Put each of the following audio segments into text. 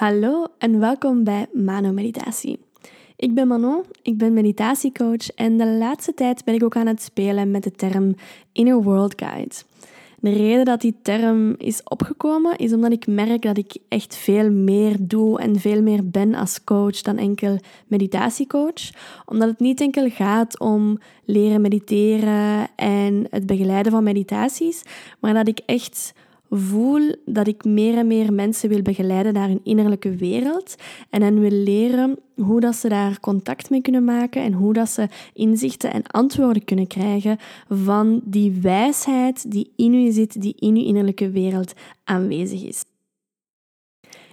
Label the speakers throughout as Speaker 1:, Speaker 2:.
Speaker 1: Hallo en welkom bij Mano Meditatie. Ik ben Manon, ik ben meditatiecoach en de laatste tijd ben ik ook aan het spelen met de term Inner World Guide. De reden dat die term is opgekomen is omdat ik merk dat ik echt veel meer doe en veel meer ben als coach dan enkel meditatiecoach. Omdat het niet enkel gaat om leren mediteren en het begeleiden van meditaties, maar dat ik echt voel dat ik meer en meer mensen wil begeleiden naar hun innerlijke wereld en hen wil leren hoe dat ze daar contact mee kunnen maken en hoe dat ze inzichten en antwoorden kunnen krijgen van die wijsheid die in u zit, die in uw innerlijke wereld aanwezig is.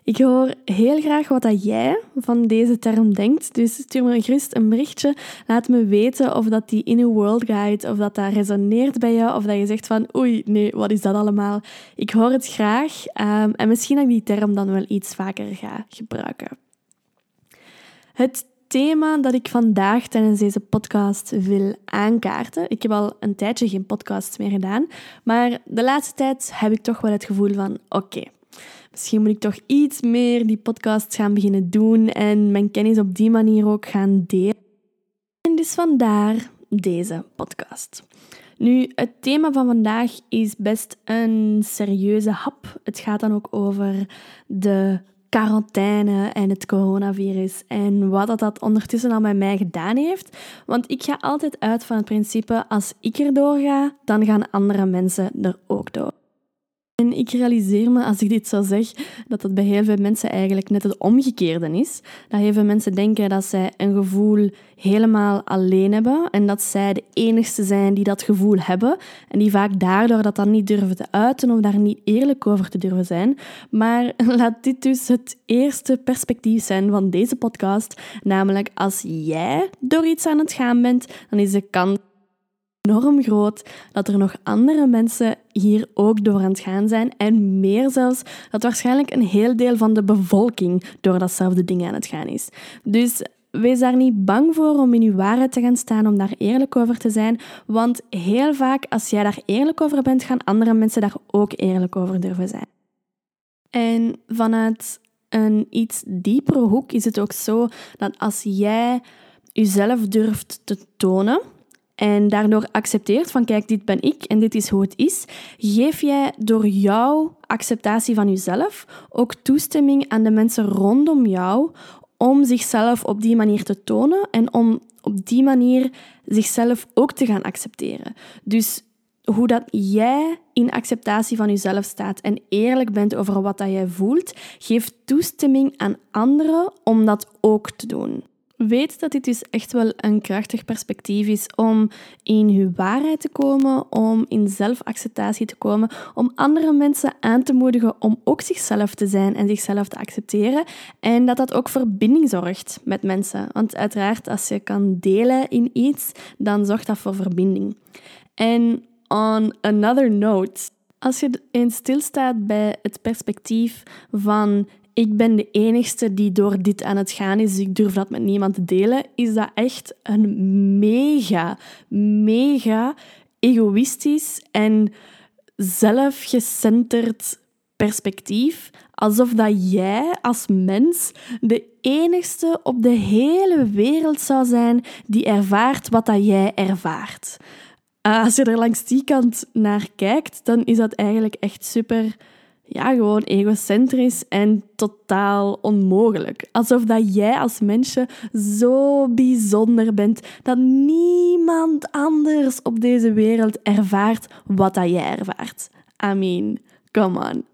Speaker 1: Ik hoor heel graag wat dat jij van deze term denkt. Dus stuur me gerust een berichtje. Laat me weten of dat die Inner World Guide, of dat dat resoneert bij jou, of dat je zegt van oei, nee, wat is dat allemaal? Ik hoor het graag um, en misschien dat ik die term dan wel iets vaker ga gebruiken. Het thema dat ik vandaag tijdens deze podcast wil aankaarten. Ik heb al een tijdje geen podcasts meer gedaan, maar de laatste tijd heb ik toch wel het gevoel van oké, Misschien moet ik toch iets meer die podcast gaan beginnen doen en mijn kennis op die manier ook gaan delen. En dus vandaar deze podcast. Nu, het thema van vandaag is best een serieuze hap. Het gaat dan ook over de quarantaine en het coronavirus en wat dat, dat ondertussen al met mij gedaan heeft. Want ik ga altijd uit van het principe, als ik erdoor ga, dan gaan andere mensen er ook door. En ik realiseer me, als ik dit zo zeg, dat dat bij heel veel mensen eigenlijk net het omgekeerde is. Dat heel veel mensen denken dat zij een gevoel helemaal alleen hebben en dat zij de enigste zijn die dat gevoel hebben en die vaak daardoor dat dan niet durven te uiten of daar niet eerlijk over te durven zijn. Maar laat dit dus het eerste perspectief zijn van deze podcast, namelijk als jij door iets aan het gaan bent, dan is de kans enorm groot dat er nog andere mensen hier ook door aan het gaan zijn. En meer zelfs, dat waarschijnlijk een heel deel van de bevolking door datzelfde ding aan het gaan is. Dus wees daar niet bang voor om in je waarheid te gaan staan, om daar eerlijk over te zijn. Want heel vaak, als jij daar eerlijk over bent, gaan andere mensen daar ook eerlijk over durven zijn. En vanuit een iets diepere hoek is het ook zo dat als jij jezelf durft te tonen, en daardoor accepteert van kijk, dit ben ik en dit is hoe het is, geef jij door jouw acceptatie van jezelf ook toestemming aan de mensen rondom jou om zichzelf op die manier te tonen en om op die manier zichzelf ook te gaan accepteren. Dus hoe dat jij in acceptatie van jezelf staat en eerlijk bent over wat dat jij voelt, geeft toestemming aan anderen om dat ook te doen. Weet dat dit dus echt wel een krachtig perspectief is om in je waarheid te komen, om in zelfacceptatie te komen, om andere mensen aan te moedigen om ook zichzelf te zijn en zichzelf te accepteren. En dat dat ook verbinding zorgt met mensen. Want uiteraard, als je kan delen in iets, dan zorgt dat voor verbinding. En on another note, als je eens stilstaat bij het perspectief van ik ben de enigste die door dit aan het gaan is, ik durf dat met niemand te delen, is dat echt een mega, mega egoïstisch en zelfgecenterd perspectief. Alsof dat jij als mens de enigste op de hele wereld zou zijn die ervaart wat dat jij ervaart. Ah, als je er langs die kant naar kijkt, dan is dat eigenlijk echt super ja, gewoon egocentrisch en totaal onmogelijk. Alsof dat jij als mensje zo bijzonder bent dat niemand anders op deze wereld ervaart wat dat jij ervaart. I mean, come on.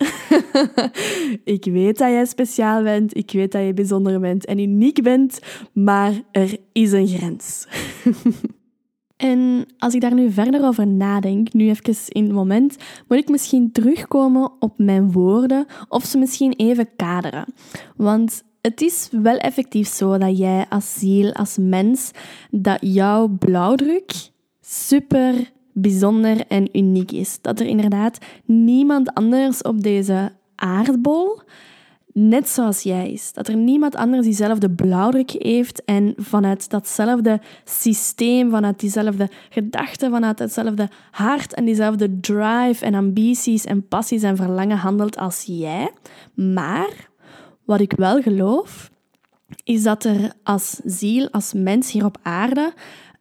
Speaker 1: ik weet dat jij speciaal bent, ik weet dat je bijzonder bent en uniek bent, maar er is een grens. En als ik daar nu verder over nadenk, nu even in het moment, moet ik misschien terugkomen op mijn woorden of ze misschien even kaderen. Want het is wel effectief zo dat jij als ziel, als mens, dat jouw blauwdruk super bijzonder en uniek is. Dat er inderdaad niemand anders op deze aardbol net zoals jij is. Dat er niemand anders diezelfde blauwdruk heeft en vanuit datzelfde systeem, vanuit diezelfde gedachten, vanuit hetzelfde hart en diezelfde drive en ambities en passies en verlangen handelt als jij. Maar wat ik wel geloof, is dat er als ziel, als mens hier op aarde,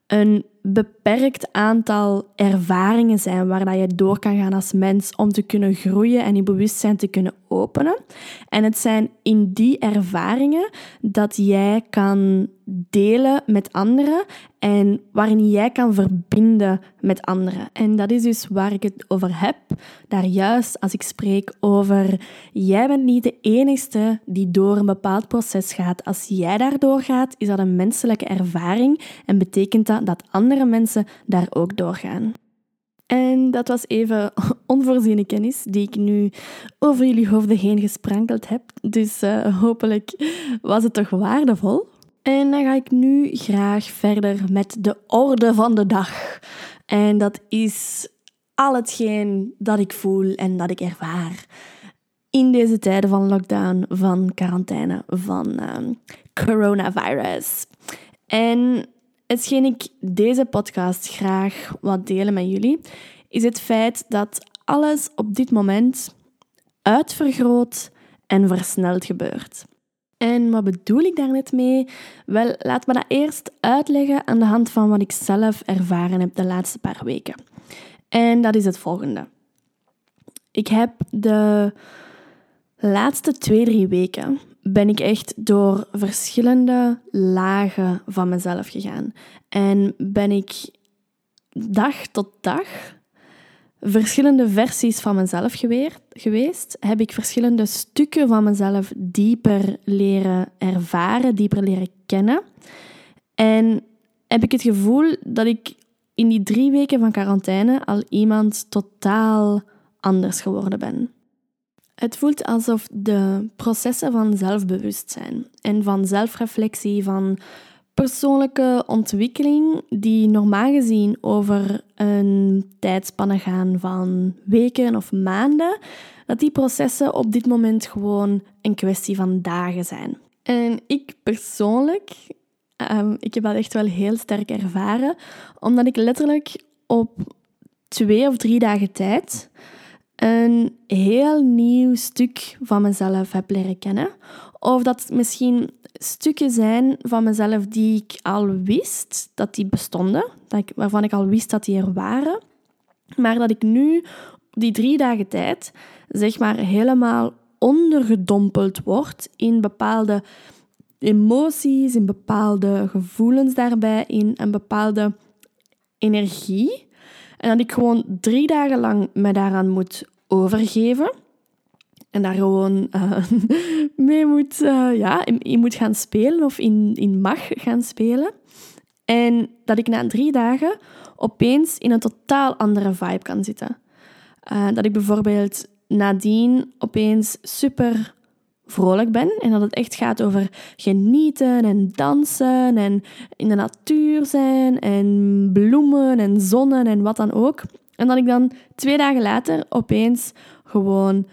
Speaker 1: een beperkt aantal ervaringen zijn waar dat je door kan gaan als mens om te kunnen groeien en je bewustzijn te kunnen openen. En het zijn in die ervaringen dat jij kan delen met anderen en waarin jij kan verbinden met anderen. En dat is dus waar ik het over heb. Daar juist als ik spreek over jij bent niet de enige die door een bepaald proces gaat. Als jij daardoor gaat, is dat een menselijke ervaring en betekent dat dat mensen daar ook doorgaan. En dat was even onvoorziene kennis die ik nu over jullie hoofden heen gesprankeld heb. Dus uh, hopelijk was het toch waardevol. En dan ga ik nu graag verder met de orde van de dag. En dat is al hetgeen dat ik voel en dat ik ervaar in deze tijden van lockdown, van quarantaine, van um, coronavirus. En hetgeen ik deze podcast graag wat delen met jullie, is het feit dat alles op dit moment uitvergroot en versneld gebeurt. En wat bedoel ik daar net mee? Wel, laat me dat eerst uitleggen aan de hand van wat ik zelf ervaren heb de laatste paar weken. En dat is het volgende. Ik heb de laatste twee, drie weken ben ik echt door verschillende lagen van mezelf gegaan. En ben ik dag tot dag verschillende versies van mezelf geweest. Heb ik verschillende stukken van mezelf dieper leren ervaren, dieper leren kennen. En heb ik het gevoel dat ik in die drie weken van quarantaine al iemand totaal anders geworden ben. Het voelt alsof de processen van zelfbewustzijn en van zelfreflectie, van persoonlijke ontwikkeling die normaal gezien over een tijdspanne gaan van weken of maanden, dat die processen op dit moment gewoon een kwestie van dagen zijn. En ik persoonlijk, um, ik heb dat echt wel heel sterk ervaren, omdat ik letterlijk op twee of drie dagen tijd een heel nieuw stuk van mezelf heb leren kennen. Of dat misschien stukken zijn van mezelf die ik al wist dat die bestonden, dat ik, waarvan ik al wist dat die er waren, maar dat ik nu die drie dagen tijd zeg maar helemaal ondergedompeld word in bepaalde emoties, in bepaalde gevoelens daarbij, in een bepaalde energie. En dat ik gewoon drie dagen lang me daaraan moet overgeven. En daar gewoon uh, mee moet, uh, ja, in, moet gaan spelen of in, in mag gaan spelen. En dat ik na drie dagen opeens in een totaal andere vibe kan zitten. Uh, dat ik bijvoorbeeld nadien opeens super vrolijk ben en dat het echt gaat over genieten en dansen en in de natuur zijn en bloemen en zonnen en wat dan ook. En dat ik dan twee dagen later opeens gewoon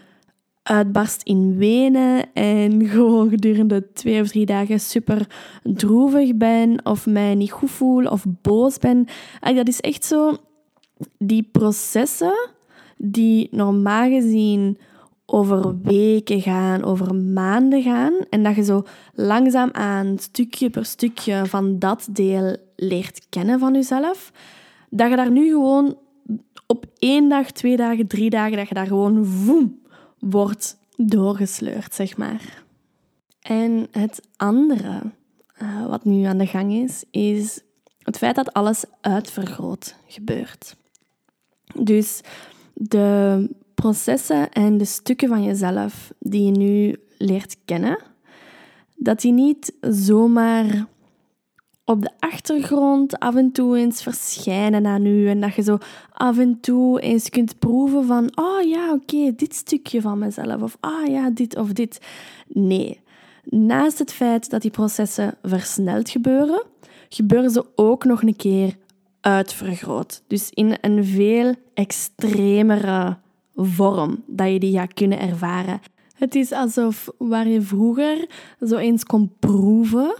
Speaker 1: uitbarst in wenen en gewoon gedurende twee of drie dagen super droevig ben of mij niet goed voel of boos ben. dat is echt zo die processen die normaal gezien over weken gaan, over maanden gaan en dat je zo langzaamaan, stukje per stukje van dat deel leert kennen van jezelf, dat je daar nu gewoon op één dag, twee dagen, drie dagen, dat je daar gewoon voem wordt doorgesleurd, zeg maar. En het andere uh, wat nu aan de gang is, is het feit dat alles uitvergroot gebeurt. Dus de processen en de stukken van jezelf die je nu leert kennen, dat die niet zomaar op de achtergrond af en toe eens verschijnen aan u. En dat je zo af en toe eens kunt proeven van, oh ja, oké, dit stukje van mezelf. Of ah oh, ja, dit of dit. Nee. Naast het feit dat die processen versneld gebeuren, gebeuren ze ook nog een keer uitvergroot. Dus in een veel extremere vorm dat je die gaat kunnen ervaren. Het is alsof waar je vroeger zo eens kon proeven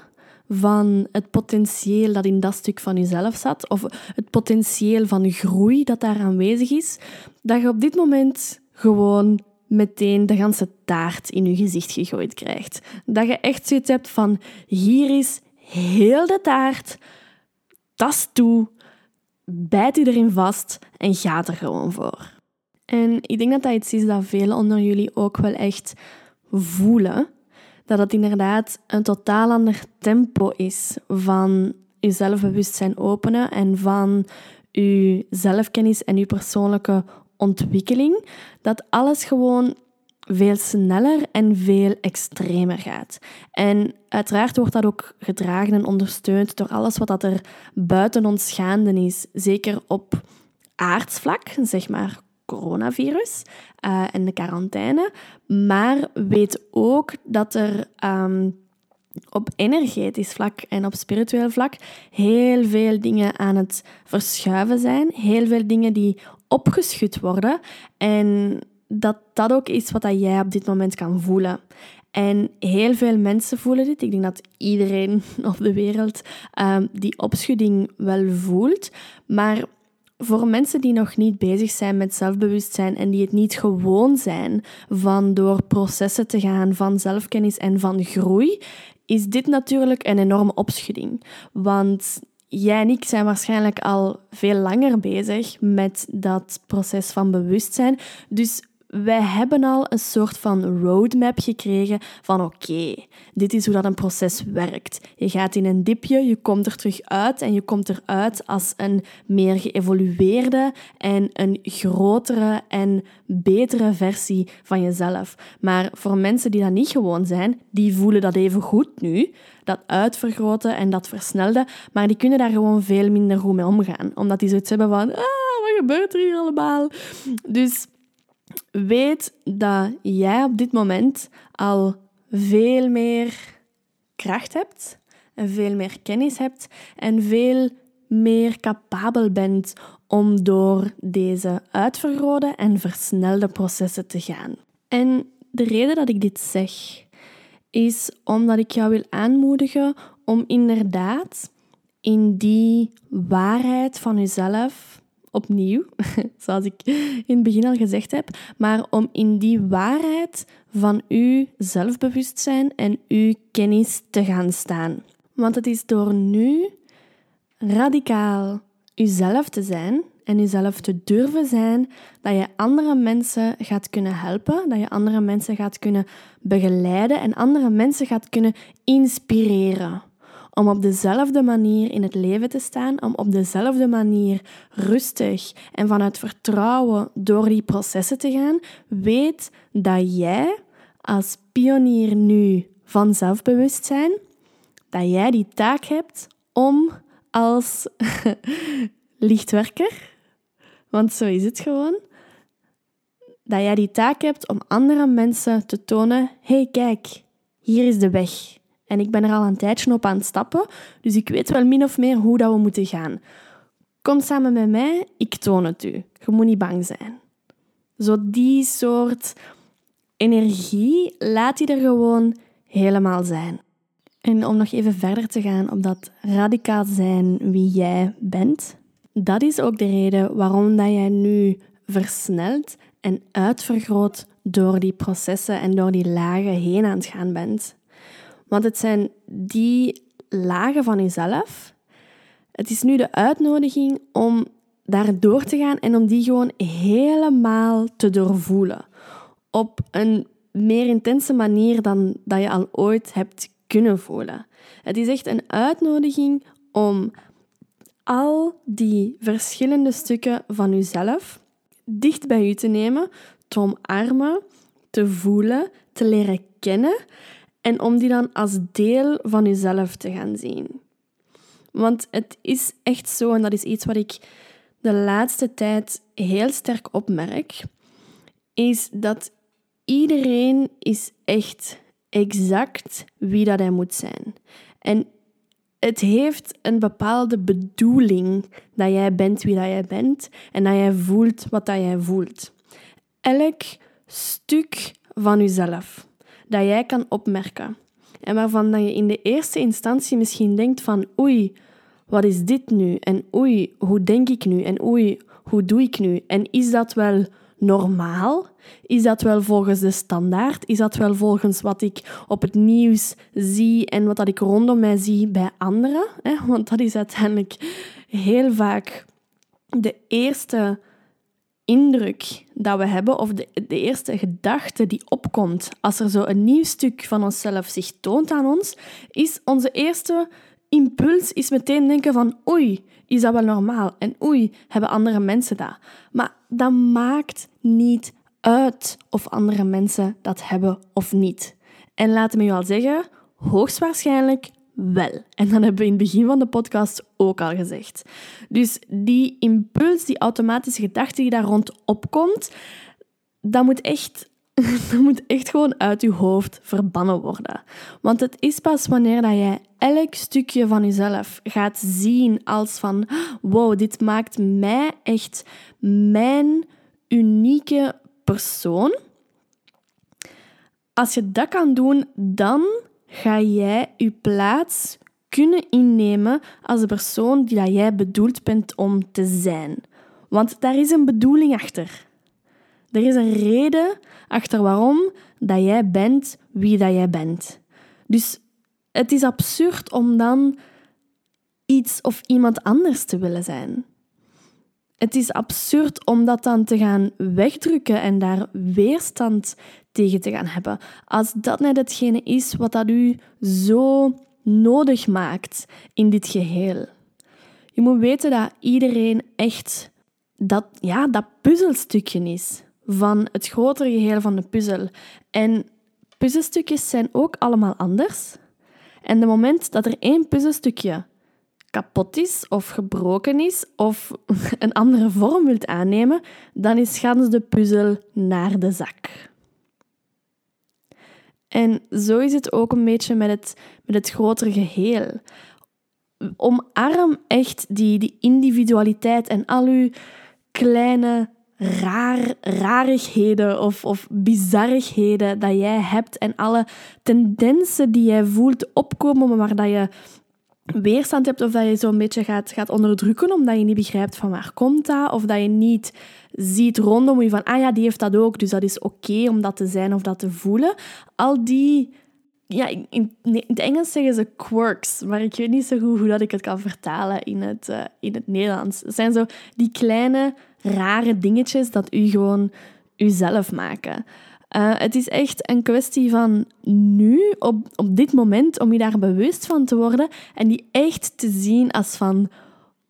Speaker 1: van het potentieel dat in dat stuk van jezelf zat, of het potentieel van groei dat daar aanwezig is, dat je op dit moment gewoon meteen de ganse taart in je gezicht gegooid krijgt. Dat je echt zoiets hebt van, hier is heel de taart, tas toe, bijt u erin vast en gaat er gewoon voor. En ik denk dat dat iets is dat velen onder jullie ook wel echt voelen. Dat het inderdaad een totaal ander tempo is van je zelfbewustzijn openen en van je zelfkennis en je persoonlijke ontwikkeling. Dat alles gewoon veel sneller en veel extremer gaat. En uiteraard wordt dat ook gedragen en ondersteund door alles wat dat er buiten ons gaande is. Zeker op aardsvlak, zeg maar coronavirus en de quarantaine. Maar weet ook dat er um, op energetisch vlak en op spiritueel vlak heel veel dingen aan het verschuiven zijn. Heel veel dingen die opgeschud worden. En dat dat ook is wat jij op dit moment kan voelen. En heel veel mensen voelen dit. Ik denk dat iedereen op de wereld um, die opschudding wel voelt. Maar voor mensen die nog niet bezig zijn met zelfbewustzijn en die het niet gewoon zijn van door processen te gaan van zelfkennis en van groei, is dit natuurlijk een enorme opschudding. Want jij en ik zijn waarschijnlijk al veel langer bezig met dat proces van bewustzijn. Dus wij hebben al een soort van roadmap gekregen van oké, dit is hoe dat een proces werkt. Je gaat in een dipje, je komt er terug uit en je komt eruit als een meer geëvolueerde en een grotere en betere versie van jezelf. Maar voor mensen die dat niet gewoon zijn, die voelen dat even goed nu, dat uitvergroten en dat versnelde, maar die kunnen daar gewoon veel minder goed mee omgaan, omdat die zoiets hebben van, ah, wat gebeurt er hier allemaal? Dus weet dat jij op dit moment al veel meer kracht hebt en veel meer kennis hebt en veel meer capabel bent om door deze uitvergrote en versnelde processen te gaan. En de reden dat ik dit zeg, is omdat ik jou wil aanmoedigen om inderdaad in die waarheid van jezelf opnieuw, zoals ik in het begin al gezegd heb, maar om in die waarheid van uw zelfbewustzijn en uw kennis te gaan staan. Want het is door nu radicaal uzelf te zijn en uzelf te durven zijn, dat je andere mensen gaat kunnen helpen, dat je andere mensen gaat kunnen begeleiden en andere mensen gaat kunnen inspireren om op dezelfde manier in het leven te staan, om op dezelfde manier rustig en vanuit vertrouwen door die processen te gaan, weet dat jij als pionier nu van zelfbewustzijn, dat jij die taak hebt om als lichtwerker, want zo is het gewoon, dat jij die taak hebt om andere mensen te tonen: hey, kijk, hier is de weg. En ik ben er al een tijdje op aan het stappen, dus ik weet wel min of meer hoe dat we moeten gaan. Kom samen met mij, ik toon het u. Je moet niet bang zijn. Zo die soort energie, laat die er gewoon helemaal zijn. En om nog even verder te gaan op dat radicaal zijn wie jij bent, dat is ook de reden waarom dat jij nu versneld en uitvergroot door die processen en door die lagen heen aan het gaan bent. Want het zijn die lagen van jezelf. Het is nu de uitnodiging om daar door te gaan en om die gewoon helemaal te doorvoelen. Op een meer intense manier dan dat je al ooit hebt kunnen voelen. Het is echt een uitnodiging om al die verschillende stukken van jezelf dicht bij je te nemen, te omarmen, te voelen, te leren kennen en om die dan als deel van jezelf te gaan zien. Want het is echt zo, en dat is iets wat ik de laatste tijd heel sterk opmerk, is dat iedereen is echt exact wie dat hij moet zijn. En het heeft een bepaalde bedoeling dat jij bent wie dat jij bent en dat jij voelt wat dat jij voelt. Elk stuk van jezelf dat jij kan opmerken. En waarvan dat je in de eerste instantie misschien denkt van oei, wat is dit nu? En oei, hoe denk ik nu? En oei, hoe doe ik nu? En is dat wel normaal? Is dat wel volgens de standaard? Is dat wel volgens wat ik op het nieuws zie en wat dat ik rondom mij zie bij anderen? Want dat is uiteindelijk heel vaak de eerste indruk dat we hebben, of de, de eerste gedachte die opkomt als er zo een nieuw stuk van onszelf zich toont aan ons, is onze eerste impuls is meteen denken van oei, is dat wel normaal? En oei, hebben andere mensen dat? Maar dat maakt niet uit of andere mensen dat hebben of niet. En laat me je al zeggen, hoogstwaarschijnlijk wel. En dat hebben we in het begin van de podcast ook al gezegd. Dus die impuls, die automatische gedachte die daar rond opkomt, dat moet echt dat moet echt gewoon uit je hoofd verbannen worden. Want het is pas wanneer dat jij elk stukje van jezelf gaat zien als van wow, dit maakt mij echt mijn unieke persoon. Als je dat kan doen, dan ga jij je plaats kunnen innemen als de persoon die dat jij bedoeld bent om te zijn. Want daar is een bedoeling achter. Er is een reden achter waarom dat jij bent wie dat jij bent. Dus het is absurd om dan iets of iemand anders te willen zijn. Het is absurd om dat dan te gaan wegdrukken en daar weerstand tegen te gaan hebben. Als dat net hetgene is wat dat u zo nodig maakt in dit geheel. Je moet weten dat iedereen echt dat, ja, dat puzzelstukje is van het grotere geheel van de puzzel. En puzzelstukjes zijn ook allemaal anders. En de moment dat er één puzzelstukje kapot is of gebroken is of een andere vorm wilt aannemen, dan is gans de puzzel naar de zak. En zo is het ook een beetje met het, met het grotere geheel. Omarm echt die, die individualiteit en al uw kleine raar, rarigheden of, of bizarigheden dat jij hebt en alle tendensen die jij voelt opkomen, maar dat je weerstand hebt of dat je zo'n beetje gaat, gaat onderdrukken omdat je niet begrijpt van waar komt dat of dat je niet ziet rondom je van ah ja, die heeft dat ook, dus dat is oké om dat te zijn of dat te voelen. Al die ja, in, het Engels zeggen ze quirks, maar ik weet niet zo goed hoe dat ik het kan vertalen in het, uh, in het Nederlands. Het zijn zo die kleine, rare dingetjes dat u gewoon uzelf maken. Uh, het is echt een kwestie van nu, op, op dit moment, om je daar bewust van te worden en die echt te zien als van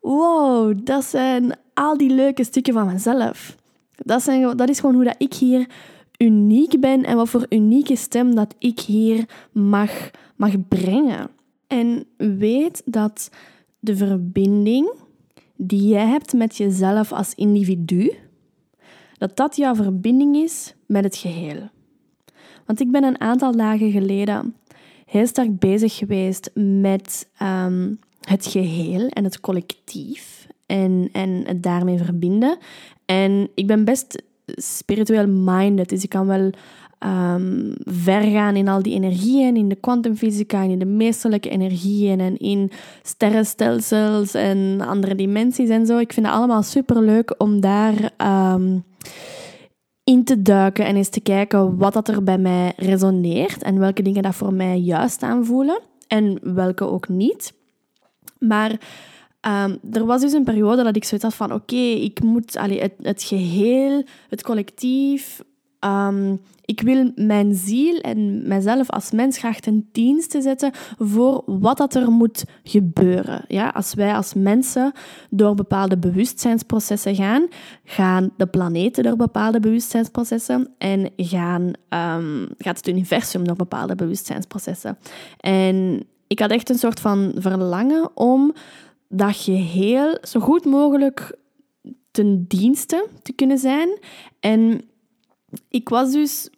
Speaker 1: wow, dat zijn al die leuke stukken van mezelf. Dat, zijn, dat is gewoon hoe dat ik hier uniek ben en wat voor unieke stem dat ik hier mag, mag brengen. En weet dat de verbinding die jij hebt met jezelf als individu, dat dat jouw verbinding is met het geheel. Want ik ben een aantal dagen geleden heel sterk bezig geweest met um, het geheel en het collectief en, en het daarmee verbinden. En ik ben best spiritueel minded. Dus ik kan wel um, ver gaan in al die energieën, in de kwantumfysica, in de meestelijke energieën en in sterrenstelsels en andere dimensies en zo. Ik vind het allemaal super leuk om daar um, in te duiken en eens te kijken wat dat er bij mij resoneert en welke dingen dat voor mij juist aanvoelen en welke ook niet. Maar Um, er was dus een periode dat ik zoiets had van oké, ik moet allee, het, het geheel, het collectief, um, ik wil mijn ziel en mijzelf als mens graag ten dienste zetten voor wat dat er moet gebeuren. Ja, als wij als mensen door bepaalde bewustzijnsprocessen gaan, gaan de planeten door bepaalde bewustzijnsprocessen en gaan, um, gaat het universum door bepaalde bewustzijnsprocessen. En ik had echt een soort van verlangen om dat geheel zo goed mogelijk ten dienste te kunnen zijn. En ik was dus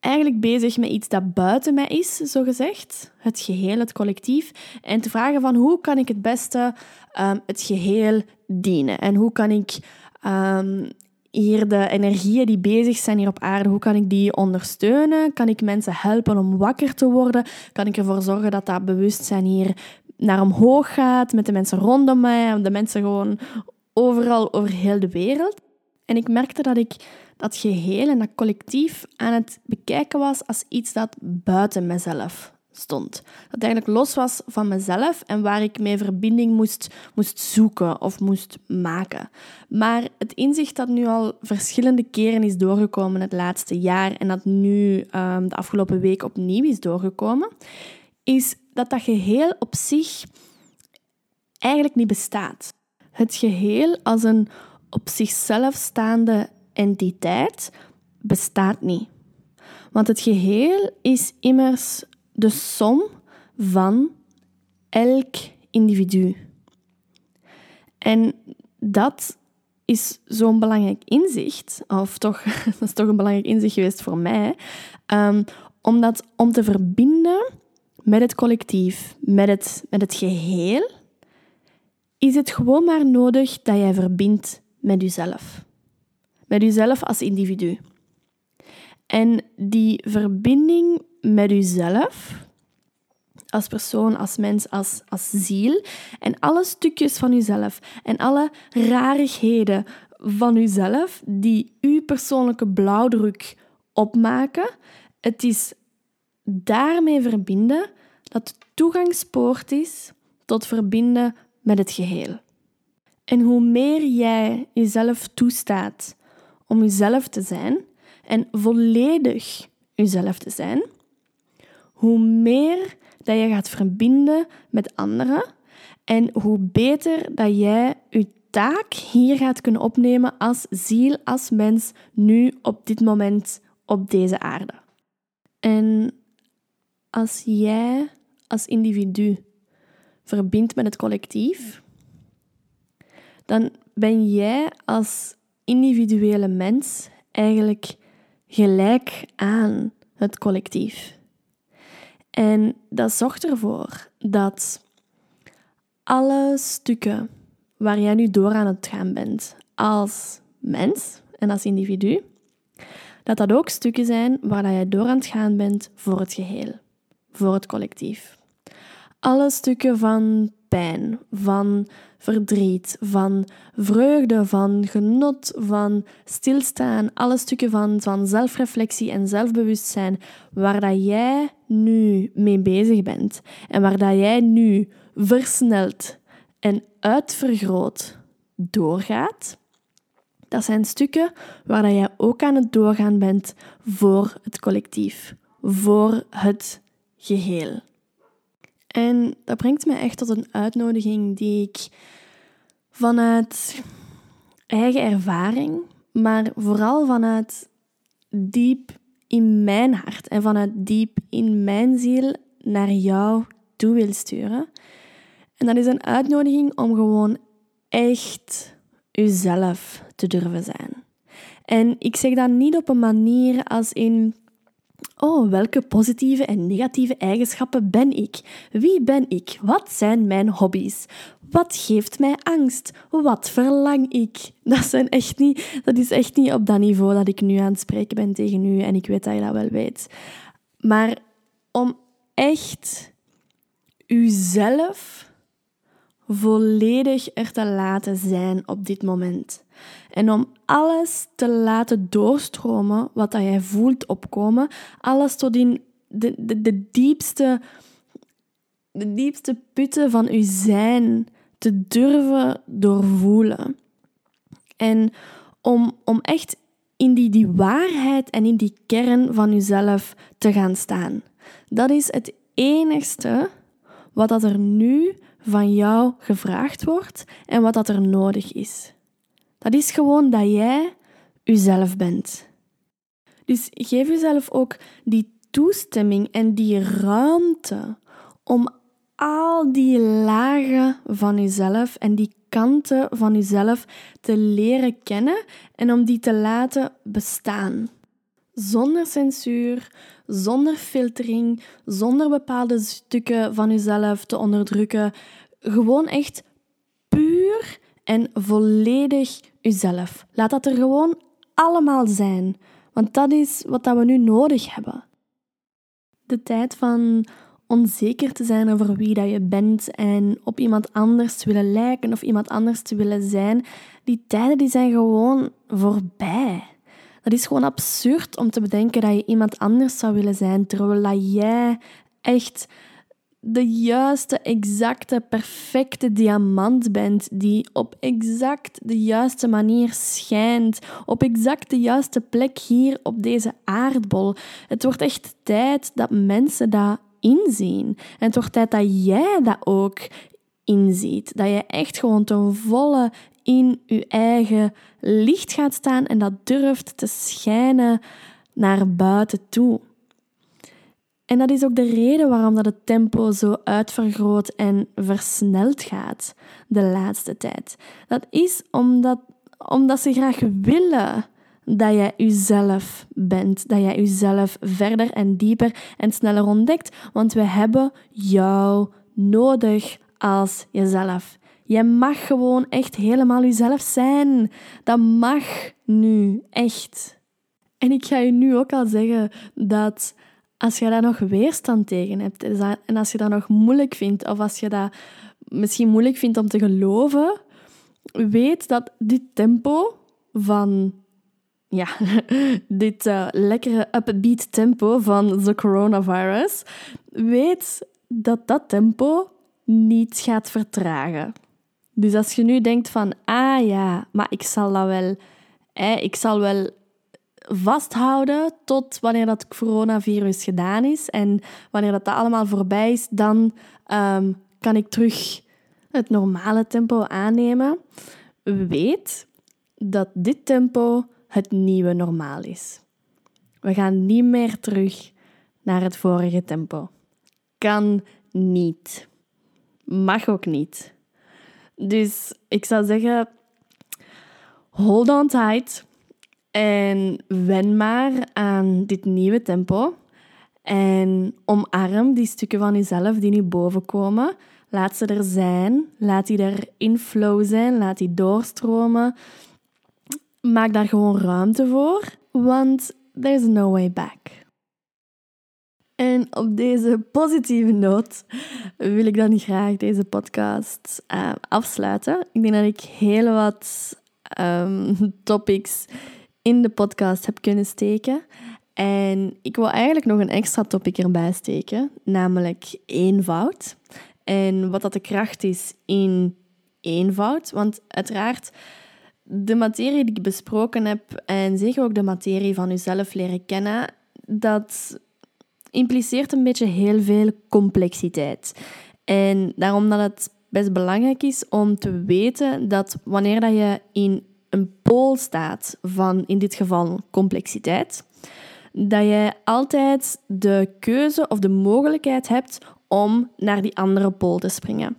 Speaker 1: eigenlijk bezig met iets dat buiten mij is, zo gezegd. Het geheel, het collectief. En te vragen van hoe kan ik het beste um, het geheel dienen? En hoe kan ik um, hier de energieën die bezig zijn hier op aarde, hoe kan ik die ondersteunen? Kan ik mensen helpen om wakker te worden? Kan ik ervoor zorgen dat dat bewustzijn hier naar omhoog gaat met de mensen rondom mij, de mensen gewoon overal over heel de wereld. En ik merkte dat ik dat geheel en dat collectief aan het bekijken was als iets dat buiten mezelf stond. Dat eigenlijk los was van mezelf en waar ik mee verbinding moest, moest zoeken of moest maken. Maar het inzicht dat nu al verschillende keren is doorgekomen het laatste jaar en dat nu um, de afgelopen week opnieuw is doorgekomen, is dat dat geheel op zich eigenlijk niet bestaat. Het geheel als een op zichzelf staande entiteit bestaat niet. Want het geheel is immers de som van elk individu. En dat is zo'n belangrijk inzicht, of toch, dat is toch een belangrijk inzicht geweest voor mij, um, omdat om te verbinden met het collectief, met het, met het geheel, is het gewoon maar nodig dat jij verbindt met jezelf. Met jezelf als individu. En die verbinding met jezelf, als persoon, als mens, als, als ziel, en alle stukjes van jezelf en alle rarigheden van jezelf die uw persoonlijke blauwdruk opmaken, het is daarmee verbinden dat de toegangspoort is tot verbinden met het geheel. En hoe meer jij jezelf toestaat om jezelf te zijn en volledig jezelf te zijn, hoe meer dat je gaat verbinden met anderen en hoe beter dat jij je taak hier gaat kunnen opnemen als ziel, als mens, nu op dit moment op deze aarde. En als jij als individu verbindt met het collectief, dan ben jij als individuele mens eigenlijk gelijk aan het collectief. En dat zorgt ervoor dat alle stukken waar jij nu door aan het gaan bent als mens en als individu, dat dat ook stukken zijn waar jij door aan het gaan bent voor het geheel, voor het collectief. Alle stukken van van verdriet, van vreugde, van genot, van stilstaan, alle stukken van, van zelfreflectie en zelfbewustzijn waar dat jij nu mee bezig bent en waar dat jij nu versneld en uitvergroot doorgaat, dat zijn stukken waar dat jij ook aan het doorgaan bent voor het collectief, voor het geheel. En dat brengt me echt tot een uitnodiging die ik vanuit eigen ervaring, maar vooral vanuit diep in mijn hart en vanuit diep in mijn ziel naar jou toe wil sturen. En dat is een uitnodiging om gewoon echt jezelf te durven zijn. En ik zeg dat niet op een manier als in Oh, welke positieve en negatieve eigenschappen ben ik? Wie ben ik? Wat zijn mijn hobby's? Wat geeft mij angst? Wat verlang ik? Dat, zijn echt niet, dat is echt niet op dat niveau dat ik nu aan het spreken ben tegen u en ik weet dat je dat wel weet. Maar om echt uzelf volledig er te laten zijn op dit moment. En om alles te laten doorstromen wat dat jij voelt opkomen, alles tot in de, de, diepste, de diepste putten van je zijn te durven doorvoelen. En om, om echt in die, die waarheid en in die kern van jezelf te gaan staan. Dat is het enigste wat dat er nu van jou gevraagd wordt en wat dat er nodig is. Dat is gewoon dat jij jezelf bent. Dus geef jezelf ook die toestemming en die ruimte om al die lagen van jezelf en die kanten van jezelf te leren kennen en om die te laten bestaan. Zonder censuur, zonder filtering, zonder bepaalde stukken van jezelf te onderdrukken. Gewoon echt puur en volledig jezelf. Laat dat er gewoon allemaal zijn, want dat is wat we nu nodig hebben. De tijd van onzeker te zijn over wie dat je bent en op iemand anders te willen lijken of iemand anders te willen zijn, die tijden die zijn gewoon voorbij. Dat is gewoon absurd om te bedenken dat je iemand anders zou willen zijn, terwijl jij echt de juiste, exacte, perfecte diamant bent die op exact de juiste manier schijnt, op exact de juiste plek hier op deze aardbol. Het wordt echt tijd dat mensen dat inzien. En het wordt tijd dat jij dat ook inziet. Dat je echt gewoon ten volle in je eigen licht gaat staan en dat durft te schijnen naar buiten toe. En dat is ook de reden waarom dat het tempo zo uitvergroot en versneld gaat de laatste tijd. Dat is omdat, omdat ze graag willen dat jij jezelf bent, dat jij jezelf verder en dieper en sneller ontdekt, want we hebben jou nodig als jezelf. Jij mag gewoon echt helemaal jezelf zijn. Dat mag nu, echt. En ik ga je nu ook al zeggen dat als je daar nog weerstand tegen hebt en als je dat nog moeilijk vindt, of als je dat misschien moeilijk vindt om te geloven, weet dat dit tempo van ja, dit uh, lekkere upbeat tempo van de coronavirus, weet dat dat tempo niet gaat vertragen. Dus als je nu denkt van, ah ja, maar ik zal dat wel, hè, ik zal wel vasthouden tot wanneer dat coronavirus gedaan is en wanneer dat, allemaal voorbij is, dan ehm, kan ik terug het normale tempo aannemen. Weet dat dit tempo het nieuwe normaal is. We gaan niet meer terug naar het vorige tempo. Kan niet. Mag ook niet. Dus ik zou zeggen, hold on tight en wen maar aan dit nieuwe tempo. En omarm die stukken van jezelf die nu boven komen. Laat ze er zijn. Laat die er in flow zijn. Laat die doorstromen. Maak daar gewoon ruimte voor, want there's no way back. En op deze positieve noot wil ik dan graag deze podcast uh, afsluiten. Ik denk dat ik heel wat um, topics in de podcast heb kunnen steken. En ik wil eigenlijk nog een extra topic erbij steken, namelijk eenvoud. En wat dat de kracht is in eenvoud. Want uiteraard, de materie die ik besproken heb, en zeker ook de materie van uzelf leren kennen, dat impliceert een beetje heel veel complexiteit. En daarom dat het best belangrijk is om te weten dat wanneer dat je in een pool staat van, in dit geval, complexiteit, dat je altijd de keuze of de mogelijkheid hebt om naar die andere pool te springen.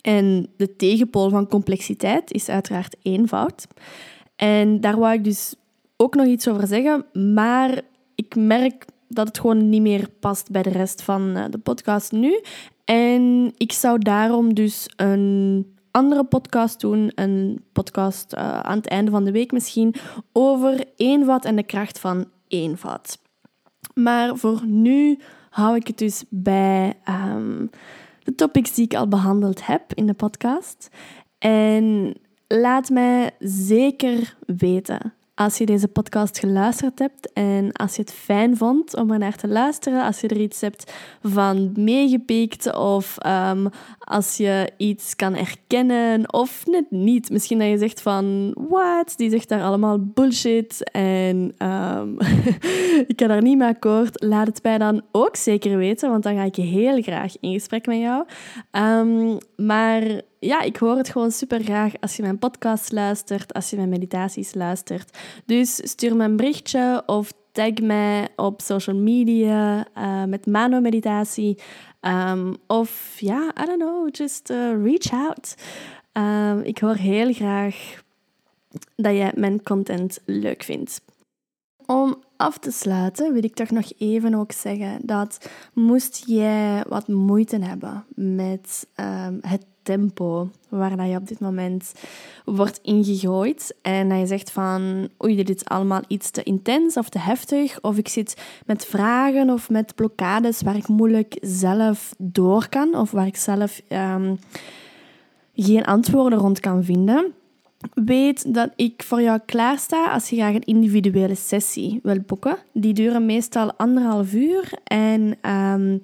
Speaker 1: En de tegenpool van complexiteit is uiteraard eenvoud. En daar wou ik dus ook nog iets over zeggen, maar ik merk dat het gewoon niet meer past bij de rest van eh, de podcast nu. En ik zou daarom dus een andere podcast doen, een podcast uh, aan het einde van de week misschien, over eenvoud en de kracht van eenvoud. Maar voor nu hou ik het dus bij um, de topics die ik al behandeld heb in de podcast. En laat mij zeker weten als je deze podcast geluisterd hebt en als je het fijn vond om er naar te luisteren, als je er iets hebt van meegepikt of um, als je iets kan herkennen of net niet. Misschien dat je zegt van, what, die zegt daar allemaal bullshit en um, ik kan daar niet mee akkoord. Laat het mij dan ook zeker weten, want dan ga ik heel graag in gesprek met jou. Um, maar ja, ik hoor het gewoon super graag als je mijn podcast luistert, als je mijn meditaties luistert. Dus stuur me een berichtje of tag mij op social media uh, met Mano Meditatie. Um, of ja, I don't know, just uh, reach out. Um, ik hoor heel graag dat jij mijn content leuk vindt. Om af te sluiten wil ik toch nog even ook zeggen dat moest jij wat moeite hebben met um, het tempo waar je op dit moment wordt ingegooid. En dat je zegt van, oei, dit is allemaal iets te intens of te heftig. Of ik zit met vragen of met blokkades waar ik moeilijk zelf door kan. Of waar ik zelf ehm, geen antwoorden rond kan vinden. Weet dat ik voor jou klaarsta als je graag een individuele sessie wil boeken. Die duren meestal anderhalf uur en um,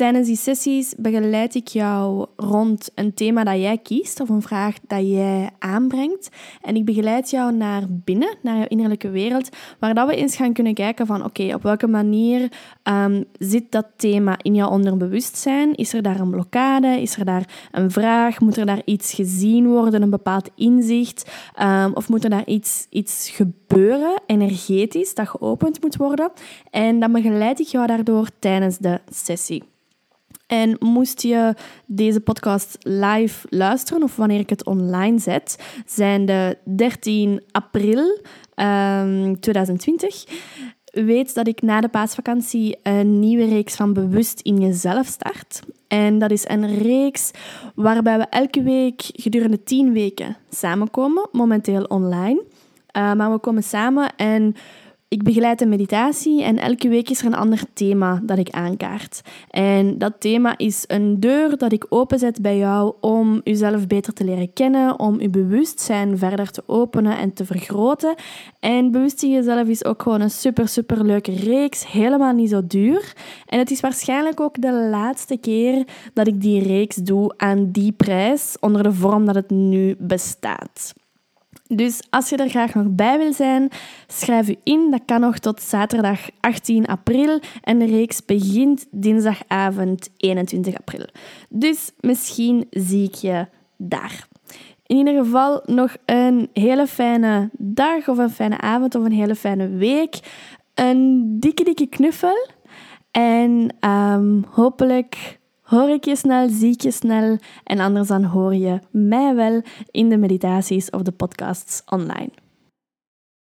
Speaker 1: Tijdens die sessies begeleid ik jou rond een thema dat jij kiest of een vraag dat jij aanbrengt. En ik begeleid jou naar binnen, naar jouw innerlijke wereld, waar dat we eens gaan kunnen kijken van oké, op welke manier um, zit dat thema in jouw onderbewustzijn? Is er daar een blokkade? Is er daar een vraag? Moet er daar iets gezien worden, een bepaald inzicht? Um, of moet er daar iets, iets gebeuren, energetisch, dat geopend moet worden? En dan begeleid ik jou daardoor tijdens de sessie. En moest je deze podcast live luisteren of wanneer ik het online zet, zijn de 13 april 2020. Ehm, Weet dat ik na de paasvakantie een nieuwe reeks van Bewust in Jezelf start. En dat is een reeks waarbij we elke week gedurende 10 weken samenkomen, momenteel online. Uh, maar we komen samen en ik begeleid een meditatie en elke week is er een ander thema dat ik aankaart. En dat thema is een deur dat ik openzet bij jou om jezelf beter te leren kennen, om je bewustzijn verder te openen en te vergroten. En bewust in jezelf is ook gewoon een super, super leuke reeks, helemaal niet zo duur. En het is waarschijnlijk ook de laatste keer dat ik die reeks doe aan die prijs, onder de vorm dat het nu bestaat. Dus als je er graag nog bij wil zijn, schrijf u in. Dat kan nog tot zaterdag 18 april en de reeks begint dinsdagavond 21 april. Dus misschien zie ik je daar. In ieder geval nog een hele fijne dag of een fijne avond of een hele fijne week. Een dikke, dikke knuffel. En um, hopelijk Hoor ik je snel, zie ik je snel en anders dan hoor je mij wel in de meditaties of de podcasts online.